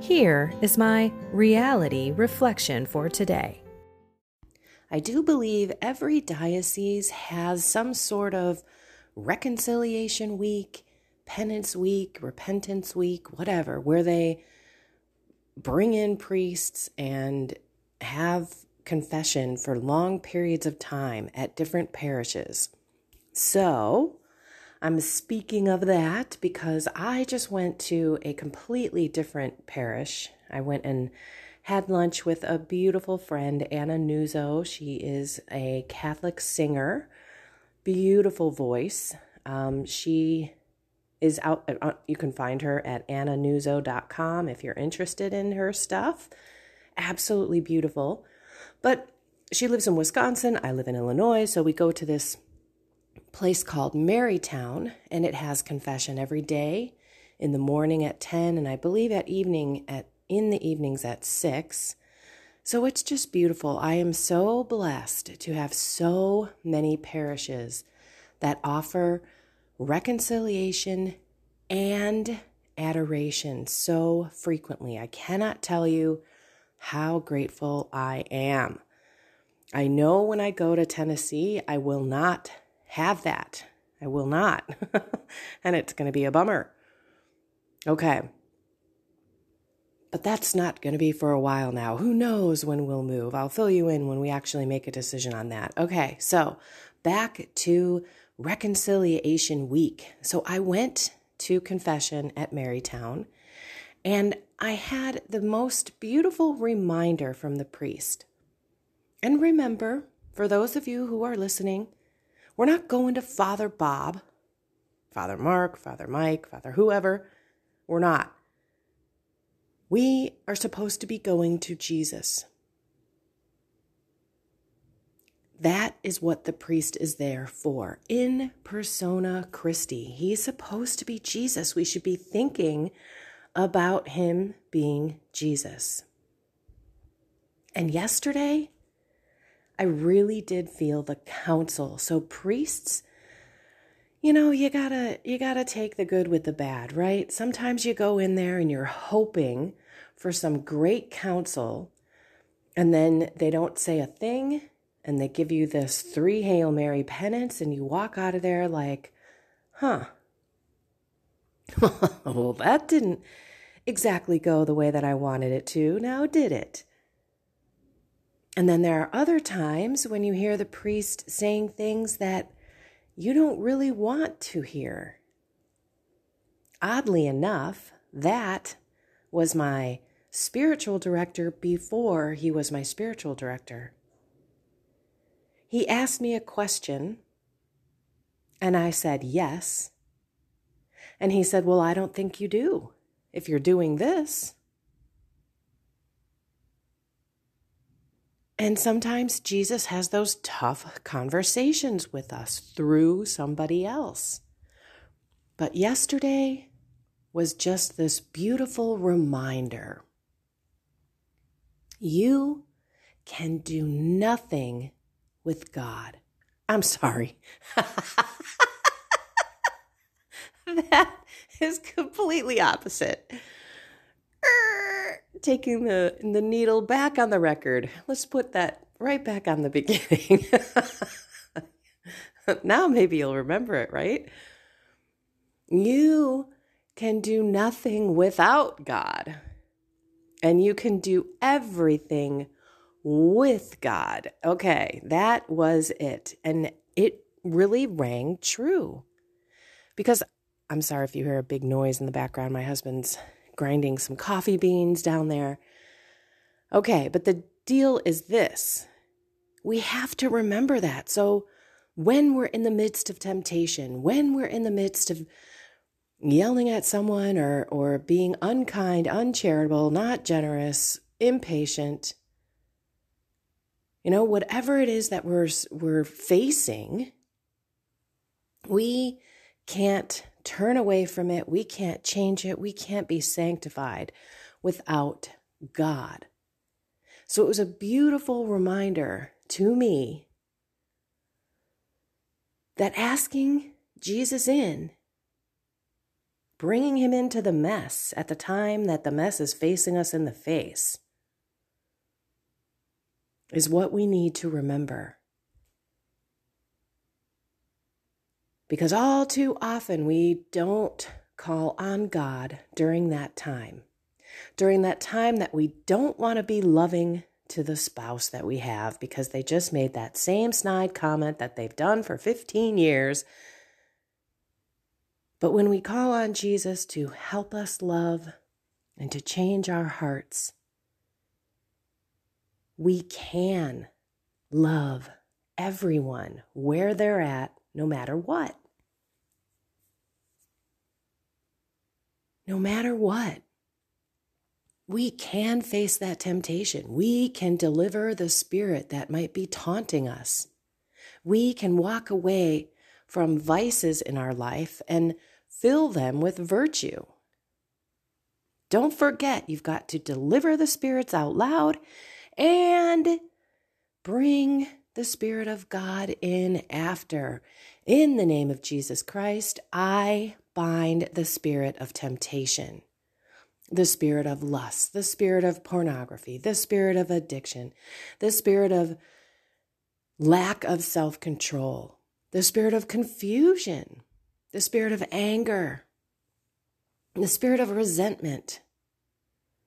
Here is my reality reflection for today. I do believe every diocese has some sort of reconciliation week, penance week, repentance week, whatever, where they bring in priests and have confession for long periods of time at different parishes. So, I'm speaking of that because I just went to a completely different parish. I went and had lunch with a beautiful friend, Anna Nuzzo. She is a Catholic singer, beautiful voice. Um, she is out, uh, you can find her at annanuzzo.com if you're interested in her stuff. Absolutely beautiful. But she lives in Wisconsin. I live in Illinois. So we go to this place called Marytown, and it has confession every day in the morning at 10 and I believe at evening at in the evenings at 6. So it's just beautiful. I am so blessed to have so many parishes that offer reconciliation and adoration so frequently. I cannot tell you how grateful I am. I know when I go to Tennessee, I will not have that. I will not. and it's going to be a bummer. Okay. But that's not going to be for a while now. Who knows when we'll move? I'll fill you in when we actually make a decision on that. Okay, so back to Reconciliation Week. So I went to confession at Marytown and I had the most beautiful reminder from the priest. And remember, for those of you who are listening, we're not going to Father Bob, Father Mark, Father Mike, Father whoever. We're not. We are supposed to be going to Jesus. That is what the priest is there for. In persona Christi. He's supposed to be Jesus. We should be thinking about him being Jesus. And yesterday, I really did feel the counsel. So priests, you know, you gotta you gotta take the good with the bad, right? Sometimes you go in there and you're hoping for some great counsel, and then they don't say a thing, and they give you this three Hail Mary penance, and you walk out of there like, huh. well, that didn't exactly go the way that I wanted it to, now did it? And then there are other times when you hear the priest saying things that you don't really want to hear. Oddly enough, that was my spiritual director before he was my spiritual director. He asked me a question, and I said yes. And he said, Well, I don't think you do. If you're doing this, And sometimes Jesus has those tough conversations with us through somebody else. But yesterday was just this beautiful reminder you can do nothing with God. I'm sorry. that is completely opposite taking the the needle back on the record. Let's put that right back on the beginning. now maybe you'll remember it, right? You can do nothing without God. And you can do everything with God. Okay, that was it. And it really rang true. Because I'm sorry if you hear a big noise in the background. My husband's grinding some coffee beans down there. Okay, but the deal is this we have to remember that. So when we're in the midst of temptation, when we're in the midst of yelling at someone or, or being unkind, uncharitable, not generous, impatient, you know, whatever it is that we're, we're facing, we can't turn away from it. We can't change it. We can't be sanctified without God. So it was a beautiful reminder to me that asking Jesus in, bringing him into the mess at the time that the mess is facing us in the face, is what we need to remember. Because all too often we don't call on God during that time. During that time that we don't want to be loving to the spouse that we have because they just made that same snide comment that they've done for 15 years. But when we call on Jesus to help us love and to change our hearts, we can love everyone where they're at no matter what. No matter what, we can face that temptation. We can deliver the spirit that might be taunting us. We can walk away from vices in our life and fill them with virtue. Don't forget, you've got to deliver the spirits out loud and bring the Spirit of God in after. In the name of Jesus Christ, I bind the spirit of temptation, the spirit of lust, the spirit of pornography, the spirit of addiction, the spirit of lack of self control, the spirit of confusion, the spirit of anger, the spirit of resentment,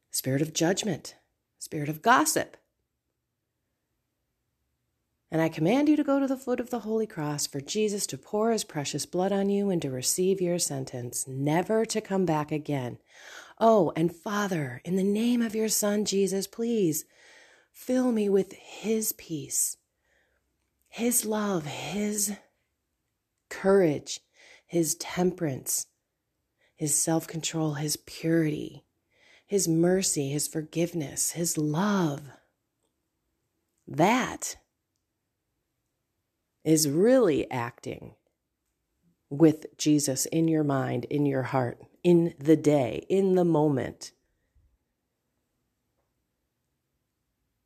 spirit of judgment, spirit of gossip, and I command you to go to the foot of the holy cross for Jesus to pour his precious blood on you and to receive your sentence, never to come back again. Oh, and Father, in the name of your Son, Jesus, please fill me with his peace, his love, his courage, his temperance, his self control, his purity, his mercy, his forgiveness, his love. That is really acting with Jesus in your mind, in your heart, in the day, in the moment.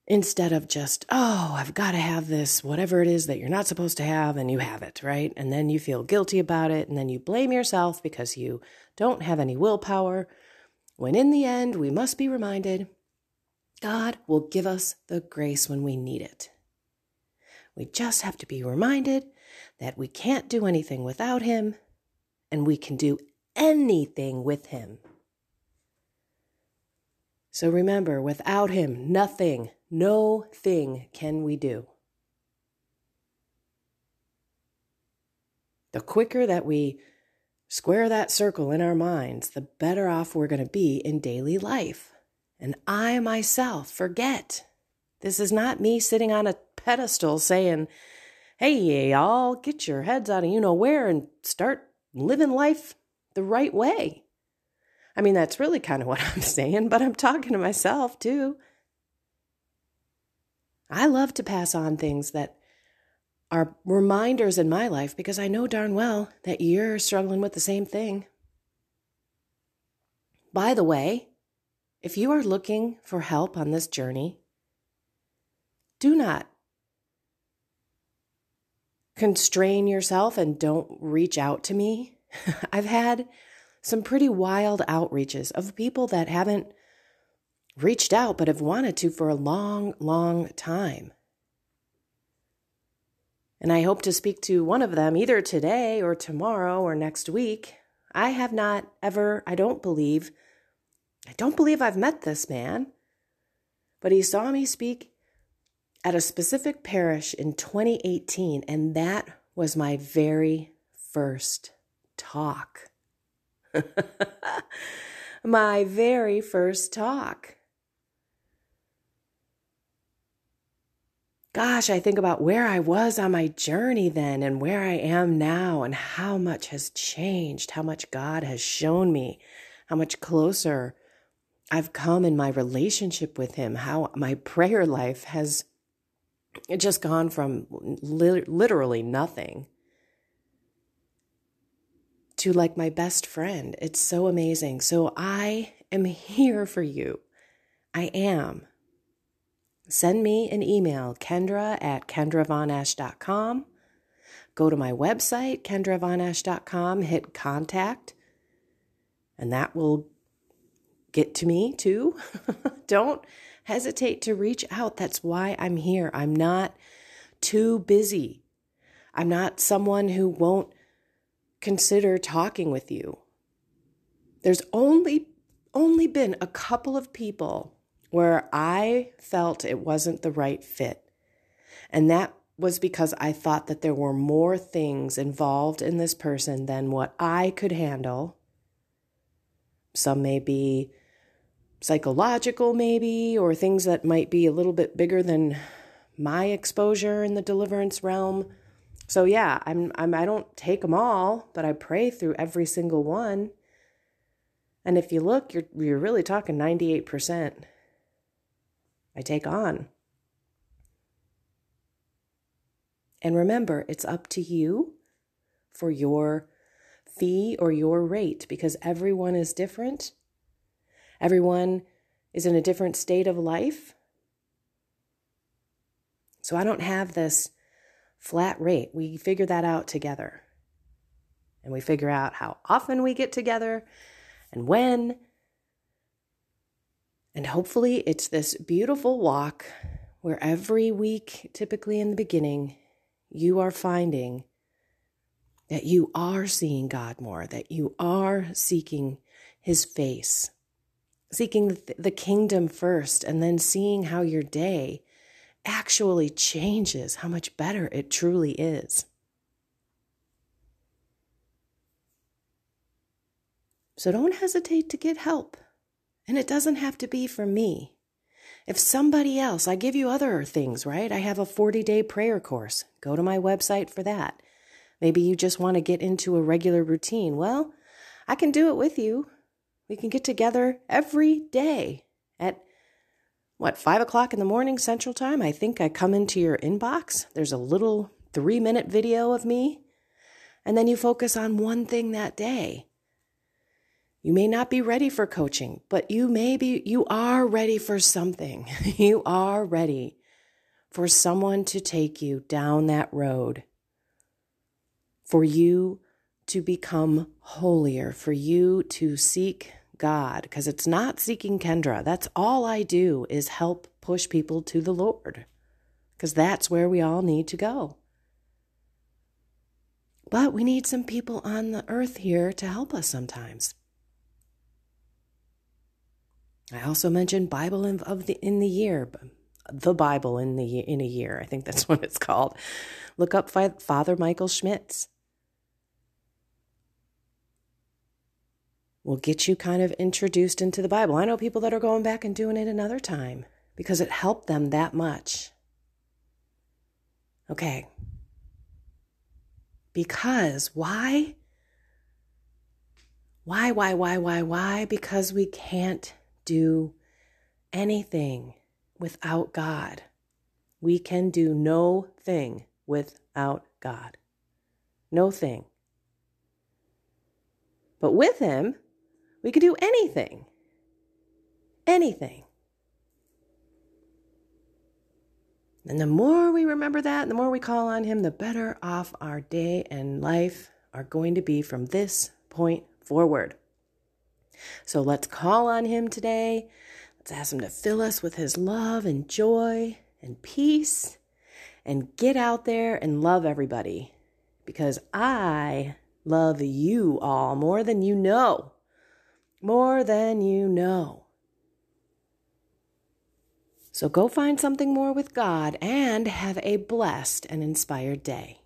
Instead of just, oh, I've got to have this, whatever it is that you're not supposed to have, and you have it, right? And then you feel guilty about it, and then you blame yourself because you don't have any willpower. When in the end, we must be reminded God will give us the grace when we need it. We just have to be reminded that we can't do anything without Him and we can do anything with Him. So remember, without Him, nothing, no thing can we do. The quicker that we square that circle in our minds, the better off we're going to be in daily life. And I myself forget. This is not me sitting on a pedestal saying, hey, y'all, get your heads out of you know where and start living life the right way. I mean, that's really kind of what I'm saying, but I'm talking to myself too. I love to pass on things that are reminders in my life because I know darn well that you're struggling with the same thing. By the way, if you are looking for help on this journey, do not constrain yourself and don't reach out to me. I've had some pretty wild outreaches of people that haven't reached out but have wanted to for a long, long time. And I hope to speak to one of them either today or tomorrow or next week. I have not ever, I don't believe, I don't believe I've met this man, but he saw me speak at a specific parish in 2018, and that was my very first talk. my very first talk. Gosh, I think about where I was on my journey then and where I am now, and how much has changed, how much God has shown me, how much closer I've come in my relationship with Him, how my prayer life has just gone from li- literally nothing to like my best friend. It's so amazing. So I am here for you. I am. Send me an email, kendra at kendravonesch.com. Go to my website, kendravonesch.com, hit contact, and that will get to me too. Don't hesitate to reach out. That's why I'm here. I'm not too busy. I'm not someone who won't consider talking with you. There's only only been a couple of people where I felt it wasn't the right fit. And that was because I thought that there were more things involved in this person than what I could handle. Some may be psychological, maybe, or things that might be a little bit bigger than my exposure in the deliverance realm. So yeah, I'm, I'm I don't take them all, but I pray through every single one. And if you look, you're you're really talking 98%. I take on. And remember, it's up to you for your fee or your rate because everyone is different. Everyone is in a different state of life. So I don't have this flat rate. We figure that out together. And we figure out how often we get together and when and hopefully, it's this beautiful walk where every week, typically in the beginning, you are finding that you are seeing God more, that you are seeking His face, seeking the kingdom first, and then seeing how your day actually changes, how much better it truly is. So don't hesitate to get help. And it doesn't have to be for me. If somebody else, I give you other things, right? I have a 40 day prayer course. Go to my website for that. Maybe you just want to get into a regular routine. Well, I can do it with you. We can get together every day at what, five o'clock in the morning Central Time? I think I come into your inbox. There's a little three minute video of me. And then you focus on one thing that day. You may not be ready for coaching, but you may be, you are ready for something. you are ready for someone to take you down that road, for you to become holier, for you to seek God, because it's not seeking Kendra. That's all I do is help push people to the Lord, because that's where we all need to go. But we need some people on the earth here to help us sometimes. I also mentioned Bible in, of the in the year, the Bible in the in a year. I think that's what it's called. Look up Father Michael Schmitz. Will get you kind of introduced into the Bible. I know people that are going back and doing it another time because it helped them that much. Okay. Because why? Why, why, why, why, why? Because we can't do anything without God. We can do no thing without God. No thing. But with Him, we can do anything. Anything. And the more we remember that, the more we call on Him, the better off our day and life are going to be from this point forward. So let's call on Him today. Let's ask Him to fill us with His love and joy and peace and get out there and love everybody because I love you all more than you know. More than you know. So go find something more with God and have a blessed and inspired day.